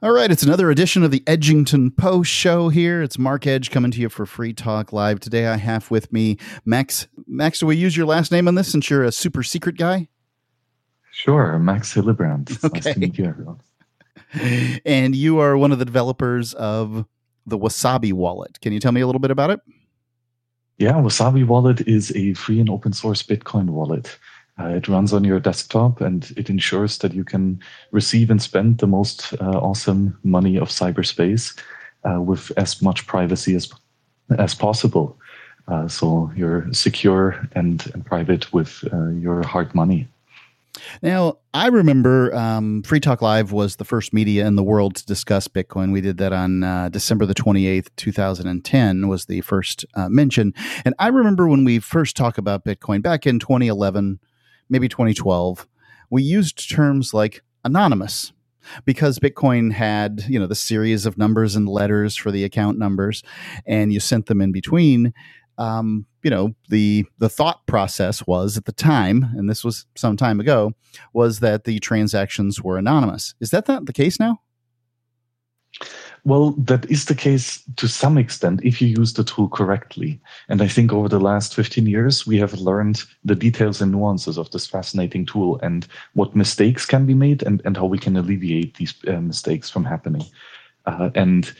All right, it's another edition of the Edgington Post show here. It's Mark Edge coming to you for Free Talk Live. Today I have with me Max. Max, do we use your last name on this since you're a super secret guy? Sure, Max Hillebrand. It's okay. Nice to meet you, everyone. and you are one of the developers of the Wasabi wallet. Can you tell me a little bit about it? Yeah, Wasabi wallet is a free and open source Bitcoin wallet. Uh, it runs on your desktop and it ensures that you can receive and spend the most uh, awesome money of cyberspace uh, with as much privacy as as possible. Uh, so you're secure and, and private with uh, your hard money. Now, I remember um, Free Talk Live was the first media in the world to discuss Bitcoin. We did that on uh, December the 28th, 2010 was the first uh, mention. And I remember when we first talked about Bitcoin back in 2011, maybe 2012, we used terms like anonymous because Bitcoin had, you know, the series of numbers and letters for the account numbers and you sent them in between. Um, you know the the thought process was at the time and this was some time ago was that the transactions were anonymous. Is that not the case now well that is the case to some extent if you use the tool correctly and i think over the last 15 years we have learned the details and nuances of this fascinating tool and what mistakes can be made and, and how we can alleviate these uh, mistakes from happening uh, and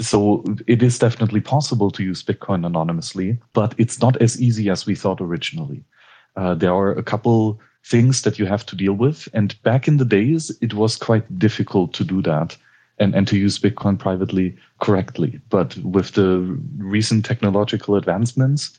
so it is definitely possible to use Bitcoin anonymously, but it's not as easy as we thought originally. Uh, there are a couple things that you have to deal with. And back in the days, it was quite difficult to do that and, and to use Bitcoin privately correctly. But with the recent technological advancements,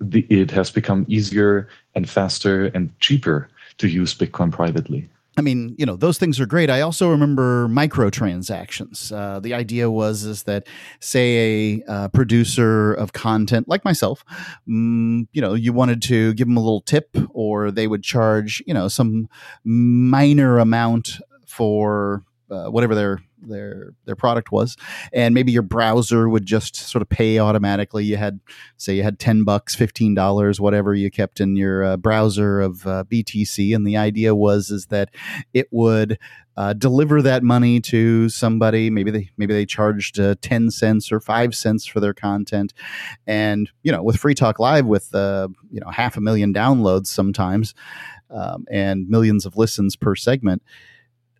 the, it has become easier and faster and cheaper to use Bitcoin privately. I mean, you know, those things are great. I also remember microtransactions. Uh, the idea was is that, say, a uh, producer of content like myself, mm, you know, you wanted to give them a little tip, or they would charge, you know, some minor amount for uh, whatever their their their product was. And maybe your browser would just sort of pay automatically. You had say you had 10 bucks 15 dollars whatever you kept in your uh, browser of uh, btc and the idea was is that it would uh, deliver that money to somebody. Maybe they maybe they charged uh, 10 cents or 5 cents for their content. And you know with free talk live with uh, you know half a million downloads sometimes um, and millions of listens per segment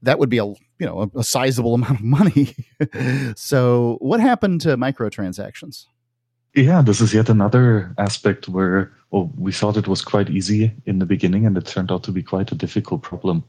that would be a you know a, a sizable amount of money. so what happened to microtransactions? Yeah, this is yet another aspect where well, we thought it was quite easy in the beginning, and it turned out to be quite a difficult problem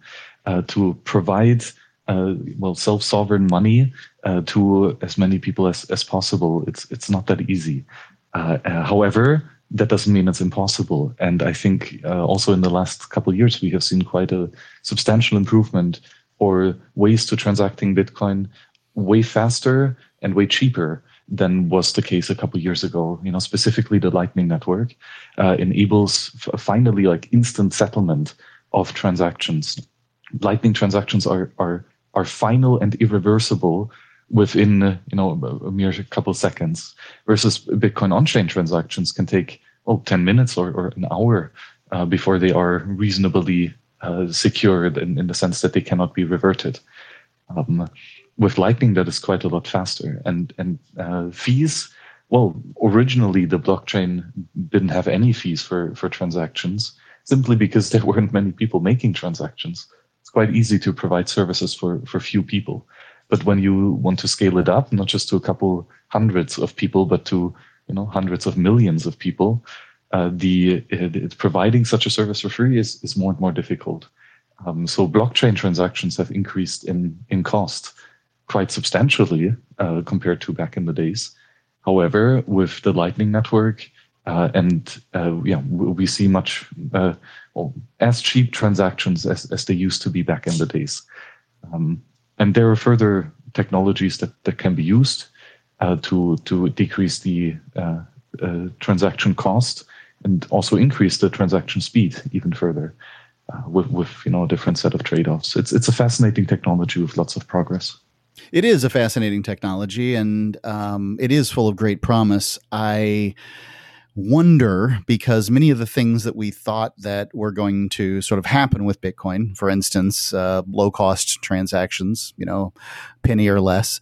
uh, to provide uh, well self-sovereign money uh, to as many people as, as possible. It's it's not that easy. Uh, uh, however, that doesn't mean it's impossible. And I think uh, also in the last couple of years we have seen quite a substantial improvement or ways to transacting Bitcoin way faster and way cheaper than was the case a couple years ago. You know, specifically the Lightning Network uh, enables finally like instant settlement of transactions. Lightning transactions are are are final and irreversible within you know a mere couple seconds, versus Bitcoin on-chain transactions can take oh 10 minutes or, or an hour uh, before they are reasonably uh, secured in, in the sense that they cannot be reverted. Um, with Lightning, that is quite a lot faster. And and uh, fees, well, originally the blockchain didn't have any fees for for transactions, simply because there weren't many people making transactions. It's quite easy to provide services for for few people. But when you want to scale it up, not just to a couple hundreds of people, but to you know hundreds of millions of people, uh, the it, providing such a service for free is, is more and more difficult. Um, so blockchain transactions have increased in, in cost quite substantially uh, compared to back in the days. However, with the Lightning Network, uh, and uh, yeah, we see much uh, well, as cheap transactions as, as they used to be back in the days. Um, and there are further technologies that, that can be used uh, to to decrease the uh, transaction cost and also increase the transaction speed even further uh, with, with you know a different set of trade-offs. It's it's a fascinating technology with lots of progress. It is a fascinating technology, and um, it is full of great promise. I wonder because many of the things that we thought that were going to sort of happen with Bitcoin, for instance, uh, low cost transactions, you know, penny or less,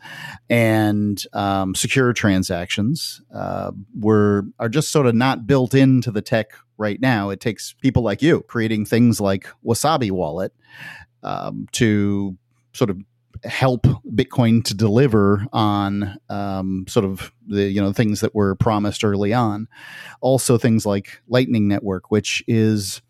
and um, secure transactions, uh, were are just sort of not built into the tech right now. It takes people like you creating things like Wasabi Wallet um, to sort of help Bitcoin to deliver on um, sort of the you know things that were promised early on. Also, things like Lightning Network, which is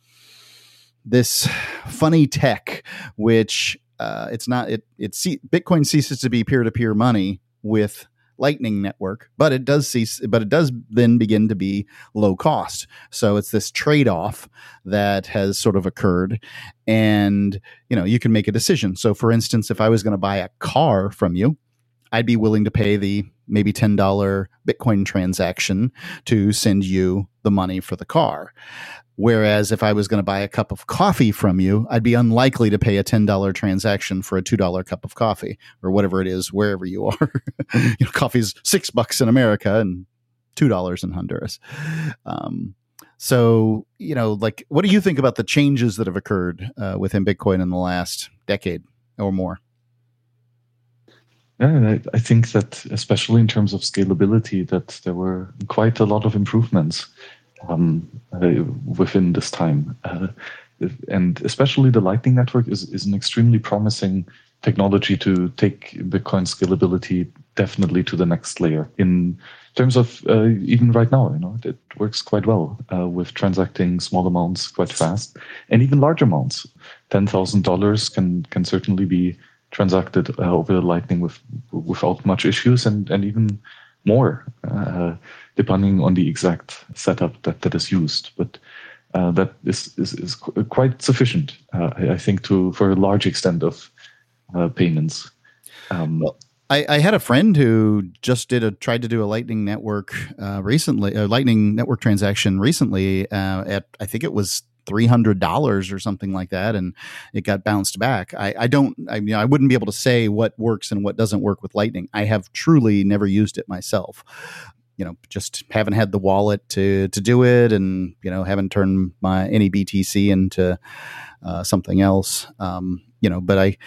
this funny tech, which uh, it's not it it Bitcoin ceases to be peer to peer money with Lightning Network, but it does cease, but it does then begin to be low cost. So it's this trade off that has sort of occurred, and you know you can make a decision. So for instance, if I was going to buy a car from you, I'd be willing to pay the maybe ten dollar Bitcoin transaction to send you the money for the car. Whereas if I was going to buy a cup of coffee from you, I'd be unlikely to pay a $10 transaction for a $2 cup of coffee or whatever it is, wherever you are. you know, coffee's six bucks in America and $2 in Honduras. Um, so, you know, like, what do you think about the changes that have occurred uh, within Bitcoin in the last decade or more? Yeah, I think that especially in terms of scalability, that there were quite a lot of improvements um, uh, within this time. Uh, and especially the Lightning Network is, is an extremely promising technology to take Bitcoin scalability definitely to the next layer. In terms of uh, even right now, you know, it works quite well uh, with transacting small amounts quite fast, and even large amounts. Ten thousand dollars can can certainly be transacted uh, over Lightning with without much issues, and and even more. Uh, depending on the exact setup that, that is used. But uh, that is, is, is, quite sufficient, uh, I, I, think, to for a large extent of uh, payments. Um, well, I, I, had a friend who just did a tried to do a Lightning Network uh, recently, a Lightning Network transaction recently at I think it was three hundred dollars or something like that, and it got bounced back. I, I don't, I mean, I wouldn't be able to say what works and what doesn't work with Lightning. I have truly never used it myself, you know just haven't had the wallet to to do it and you know haven't turned my any btc into uh, something else um, you know but i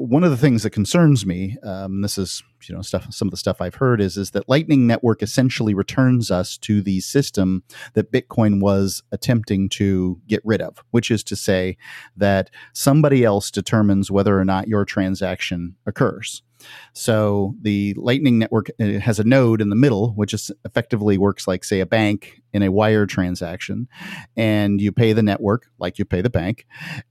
one of the things that concerns me um, this is you know stuff some of the stuff i've heard is is that lightning network essentially returns us to the system that bitcoin was attempting to get rid of which is to say that somebody else determines whether or not your transaction occurs. So the Lightning Network uh, has a node in the middle, which is effectively works like, say, a bank in a wire transaction, and you pay the network like you pay the bank,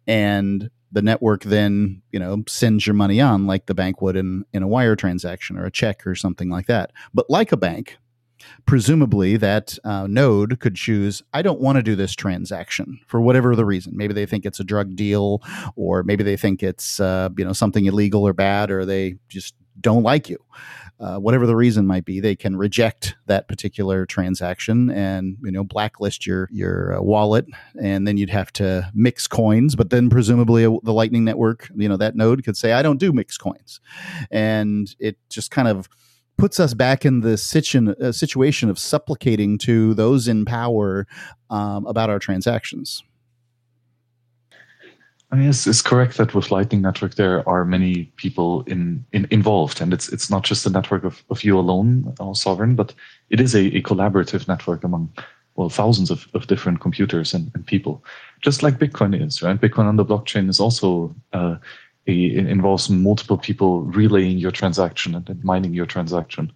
and the network then you know sends your money on like the bank would in in a wire transaction or a check or something like that. But like a bank, presumably that uh, node could choose i don't want to do this transaction for whatever the reason maybe they think it's a drug deal or maybe they think it's uh, you know something illegal or bad or they just don't like you uh, whatever the reason might be they can reject that particular transaction and you know blacklist your your uh, wallet and then you'd have to mix coins but then presumably uh, the lightning network you know that node could say i don't do mix coins and it just kind of puts us back in the uh, situation of supplicating to those in power um, about our transactions. Mean, it's, correct that with Lightning Network there are many people in, in involved, and it's it's not just a network of, of you alone, uh, sovereign, but it is a, a collaborative network among well thousands of, of different computers and, and people, just like Bitcoin is, right? Bitcoin on the blockchain is also uh, it involves multiple people relaying your transaction and mining your transaction.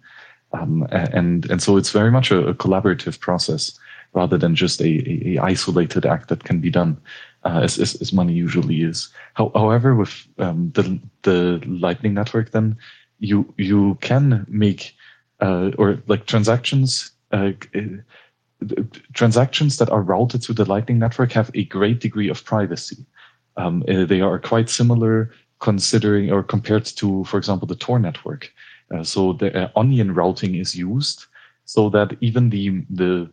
Um, and and so it's very much a, a, collaborative process rather than just a, a, a isolated act that can be done uh, as, as, as money usually is. How, however, with um, the the Lightning Network, then you you can make uh, or like transactions. Uh, transactions that are routed through the Lightning Network have a great degree of privacy. Um, uh, they are quite similar considering or compared to, for example, the Tor network. Uh, so the uh, onion routing is used so that even the the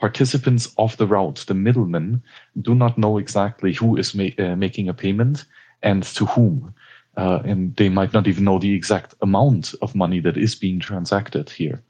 participants of the route, the middlemen, do not know exactly who is ma- uh, making a payment and to whom. Uh, and they might not even know the exact amount of money that is being transacted here.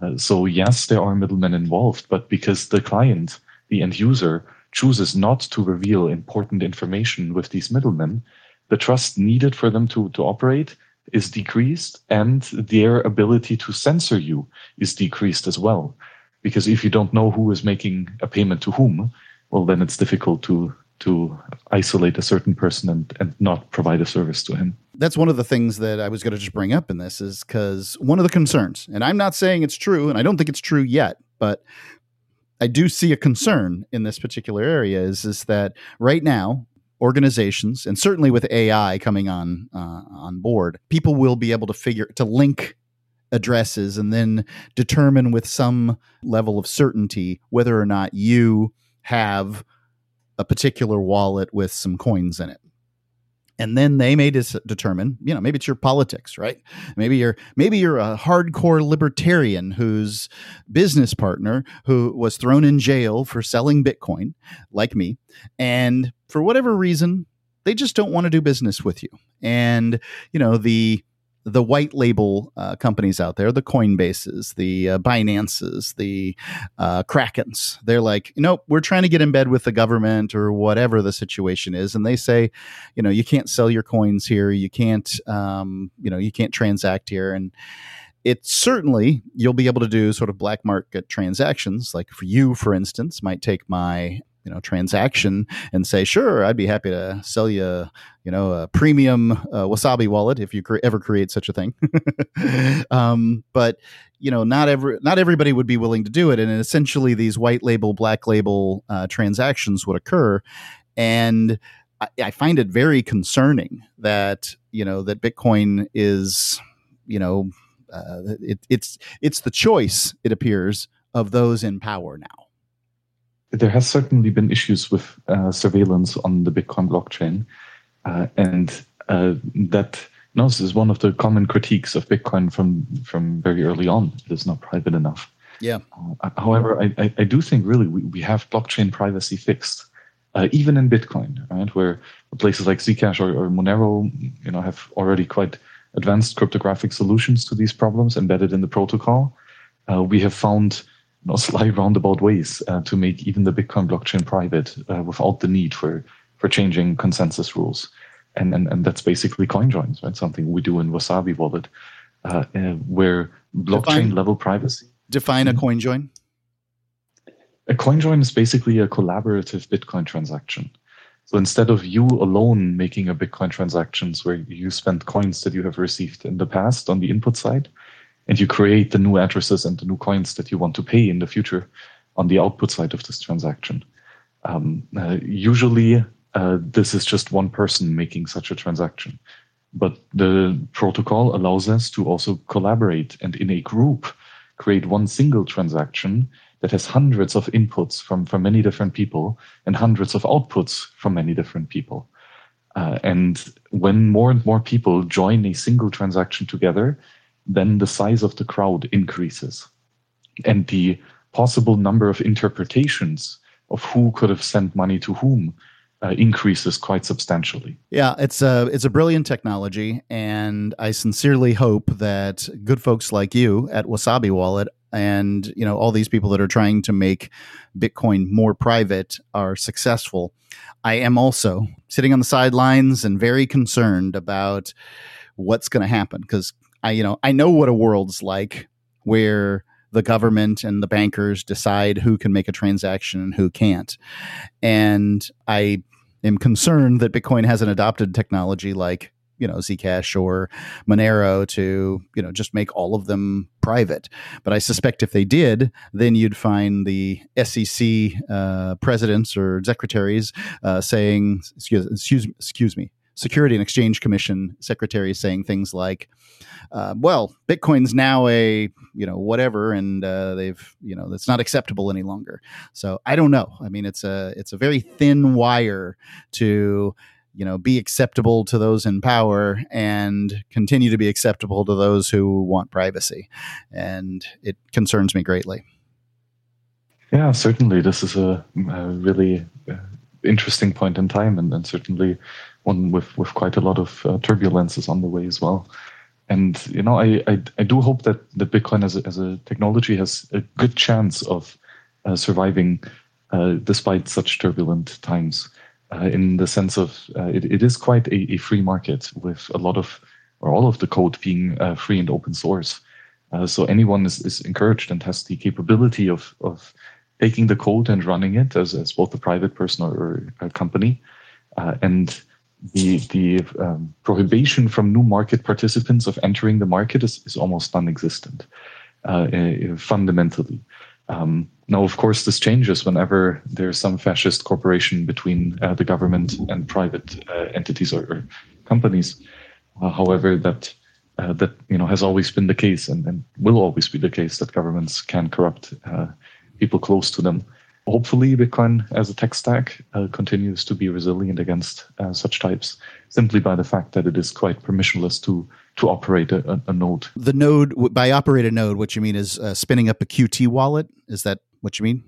Uh, so yes, there are middlemen involved, but because the client, the end user, chooses not to reveal important information with these middlemen, the trust needed for them to, to operate is decreased and their ability to censor you is decreased as well. Because if you don't know who is making a payment to whom, well, then it's difficult to to isolate a certain person and, and not provide a service to him. That's one of the things that I was going to just bring up in this is because one of the concerns, and I'm not saying it's true, and I don't think it's true yet, but I do see a concern in this particular area is, is that right now organizations, and certainly with AI coming on uh, on board, people will be able to figure to link addresses and then determine with some level of certainty whether or not you have a particular wallet with some coins in it. And then they may dis- determine you know maybe it's your politics right? Maybe you're maybe you're a hardcore libertarian whose business partner who was thrown in jail for selling bitcoin like me and for whatever reason they just don't want to do business with you. And you know the the white label uh, companies out there, the Coinbases, the uh, Binances, the uh, Krakens, they're like, nope, we're trying to get in bed with the government or whatever the situation is, and they say, you know, you can't sell your coins here, you can't, um, you know, you can't transact here, and it certainly you'll be able to do sort of black market transactions, like for you, for instance, might take my you know transaction and say sure i'd be happy to sell you you know a premium uh, wasabi wallet if you cre- ever create such a thing. Um, but you know not every not everybody would be willing to do it and essentially these white label black label uh, transactions would occur. And I, I find it very concerning that you know that bitcoin is you know uh, it, it's it's the choice it appears of those in power now there has certainly been issues with uh, surveillance on the Bitcoin blockchain, uh, and uh, that you know, this is one of the common critiques of Bitcoin from from very early on. It is not private enough. Yeah. Uh, however, I, I, I, do think really we, we have blockchain privacy fixed, uh, even in Bitcoin, right? Where places like Zcash or, or Monero, you know, have already quite advanced cryptographic solutions to these problems embedded in the protocol. Uh, we have found know, sly roundabout ways uh, to make even the Bitcoin blockchain private uh, without the need for for changing consensus rules. And, and and that's basically coin joins, right? Something we do in Wasabi Wallet, uh, uh where blockchain define, level privacy. Define a mm-hmm. coin join. A coin join is basically a collaborative Bitcoin transaction. So instead of you alone making a Bitcoin transactions where you spend coins that you have received in the past on the input side, and you create the new addresses and the new coins that you want to pay in the future on the output side of this transaction. Um, uh, usually, uh, this is just one person making such a transaction. But the protocol allows us to also collaborate and in a group create one single transaction that has hundreds of inputs from, from many different people and hundreds of outputs from many different people. Uh, and when more and more people join a single transaction together, then the size of the crowd increases. And the possible number of interpretations of who could have sent money to whom uh, increases quite substantially. Yeah, it's a it's a brilliant technology, and I sincerely hope that good folks like you at Wasabi Wallet and you know all these people that are trying to make Bitcoin more private are successful. I am also sitting on the sidelines and very concerned about what's going to happen because I you know I know what a world's like where the government and the bankers decide who can make a transaction and who can't. And I am concerned that Bitcoin hasn't adopted technology like you know Zcash or Monero to you know just make all of them private. But I suspect if they did, then you'd find the SEC uh, presidents or secretaries uh, saying, excuse, excuse, excuse me, Security and Exchange Commission secretary saying things like, uh, "Well, Bitcoin's now a you know whatever, and uh, they've you know it's not acceptable any longer." So I don't know. I mean, it's a it's a very thin wire to you know be acceptable to those in power and continue to be acceptable to those who want privacy, and it concerns me greatly. Yeah, certainly, this is a, a really uh, interesting point in time, and, and certainly one with with quite a lot of uh, turbulences on the way as well. and you know, I, I, I do hope that the Bitcoin as a, as a technology has a good chance of uh, surviving uh, despite such turbulent times. Uh, in the sense of uh, it, it is quite a, a, free market with a lot of or all of the code being uh, free and open source. so anyone is, is encouraged and has the capability of of taking the code and running it as, as both a private person or, or a company and the the um, prohibition from new market participants of entering the market is, is almost non-existent uh, uh, fundamentally. Um, now, of course, this changes whenever there's some fascist cooperation between uh, the government and private uh, entities or, or companies. Uh, however, that uh, that you know has always been the case and, and, will always be the case that governments can corrupt people close to them hopefully Bitcoin as a tech stack uh, continues to be resilient against uh, such types simply by the fact that it is quite permissionless to to operate a, a node. The node by operate a node, what you mean is uh, spinning up a Qt wallet. Is that what you mean?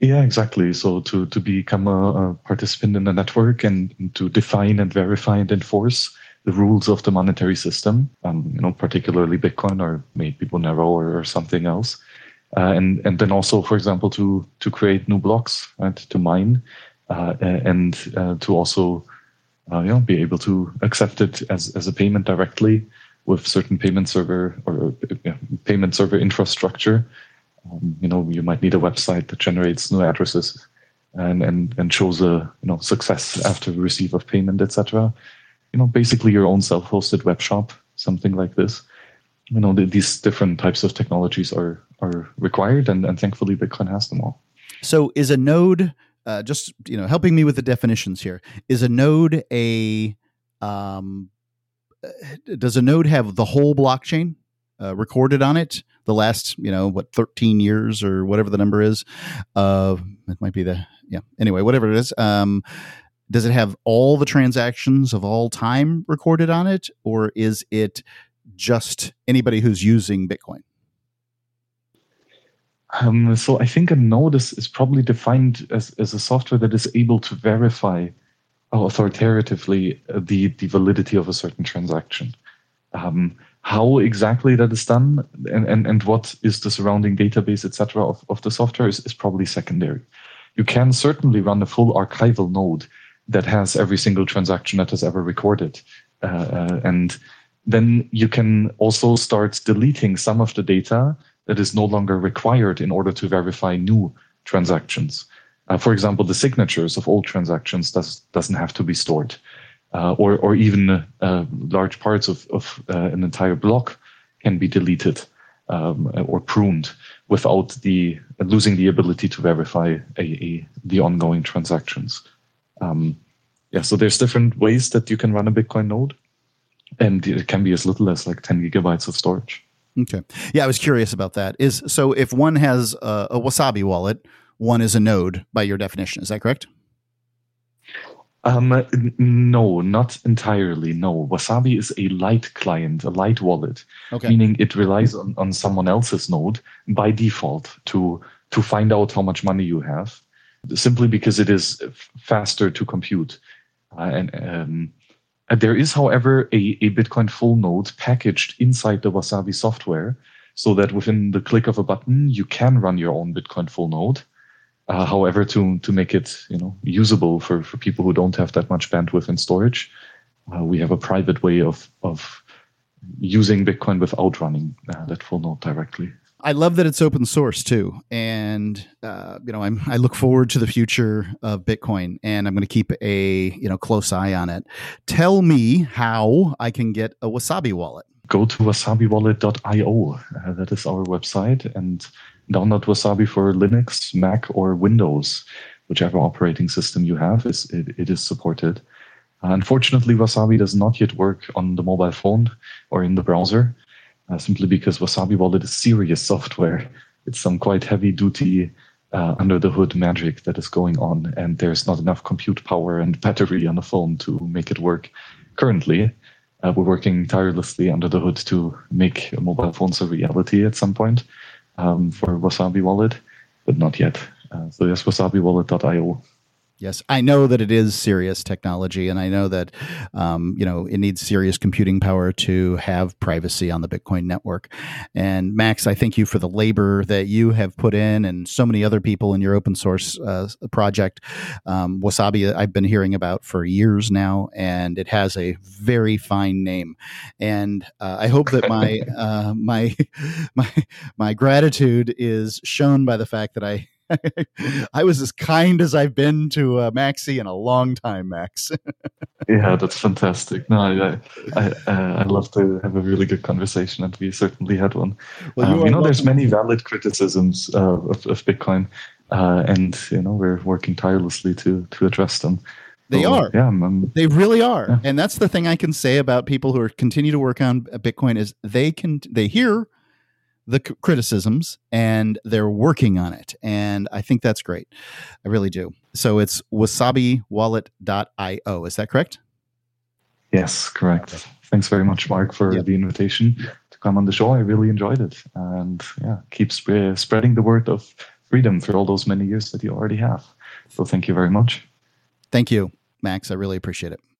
Yeah, exactly. So to to become a, a participant in the network and, and to define and verify and enforce the rules of the monetary system, um, you know, particularly Bitcoin or maybe Monero or, or something else uh, and and then also, for example, to to create new blocks, right, to mine, uh, and uh, to also, uh, you know, be able to accept it as as a payment directly with certain payment server or payment server infrastructure. Um, you know, you might need a website that generates new addresses and and and shows a you know success after receive of payment, etc. You know, basically your own self-hosted web shop, something like this you know, the, these different types of technologies are are required, and, and thankfully Bitcoin has them all. So, is a node uh, just you know helping me with the definitions here? Is a node a um, uh, does a node have the whole blockchain uh, recorded on it? The last you know what thirteen years or whatever the number is, uh, it might be the yeah. Anyway, whatever it is. Um, does it have all the transactions of all time recorded on it, or is it just anybody who's using Bitcoin? Um, so I think a node is, probably defined as, as a software that is able to verify authoritatively uh, the, the validity of a certain transaction. Um, how exactly that is done and, and, and what is the surrounding database, etc., of, of the software is, is probably secondary. You can certainly run a full archival node that has every single transaction that has ever recorded. Uh, uh, and then you can also start deleting some of the data that is no longer required in order to verify new transactions. Uh, for example, the signatures of old transactions does, doesn't have to be stored, uh, or, or even uh, large parts of, of uh, an entire block can be deleted um, or pruned without the losing the ability to verify a, a the ongoing transactions. Um, yeah, so there's different ways that you can run a Bitcoin node and it can be as little as like 10 gigabytes of storage. Okay. Yeah, I was curious about that. Is so if one has a, a Wasabi wallet, one is a node by your definition. Is that correct? Um, no, not entirely. No, Wasabi is a light client, a light wallet, okay. meaning it relies on, on someone else's node by default to to find out how much money you have, simply because it is faster to compute. Uh, and um, there is, however, a, a Bitcoin full node packaged inside the Wasabi software so that within the click of a button, you can run your own Bitcoin full node. Uh, however, to, to make it you know usable for, for people who don't have that much bandwidth and storage, uh, we have a private way of, of using Bitcoin without running uh, that full node directly. I love that it's open source too, and uh, you know I'm I look forward to the future of Bitcoin, and I'm going to keep a you know close eye on it. Tell me how I can get a Wasabi wallet. Go to wasabiwallet.io. Uh, that is our website, and download Wasabi for Linux, Mac, or Windows, whichever operating system you have. Is it, it is supported. Uh, unfortunately, Wasabi does not yet work on the mobile phone or in the browser uh, simply because Wasabi Wallet is serious software. It's some quite heavy duty uh, under the hood magic that is going on, and there's not enough compute power and battery on the phone to make it work. Currently, uh, we're working tirelessly under the hood to make mobile phones a reality at some point um, for Wasabi Wallet, but not yet. Uh, so yes, wasabiwallet.io. Yes, I know that it is serious technology, and I know that um, you know it needs serious computing power to have privacy on the Bitcoin network. And Max, I thank you for the labor that you have put in, and so many other people in your open source uh, project. Um, Wasabi, I've been hearing about for years now, and it has a very fine name. And uh, I hope that my uh, my my my gratitude is shown by the fact that I I was as kind as I've been to uh, Maxi in a long time, Max. yeah, that's fantastic. No, I I, uh, I love to have a really good conversation, and we certainly had one. Well, you, um, you know, there's many valid criticisms uh, of, of Bitcoin, uh, and you know we're working tirelessly to to address them. They so, are. Yeah, I'm, I'm, they really are. Yeah. And that's the thing I can say about people who are continue to work on Bitcoin is they can they hear the c- criticisms and they're working on it. And I think that's great. I really do. So it's wasabiwallet.io. Is that correct? Yes, correct. Thanks very much, Mark, for yep. the invitation to come on the show. I really enjoyed it. And yeah, keep sp- uh, spreading the word of freedom for all those many years that you already have. So thank you very much. Thank you, Max. I really appreciate it.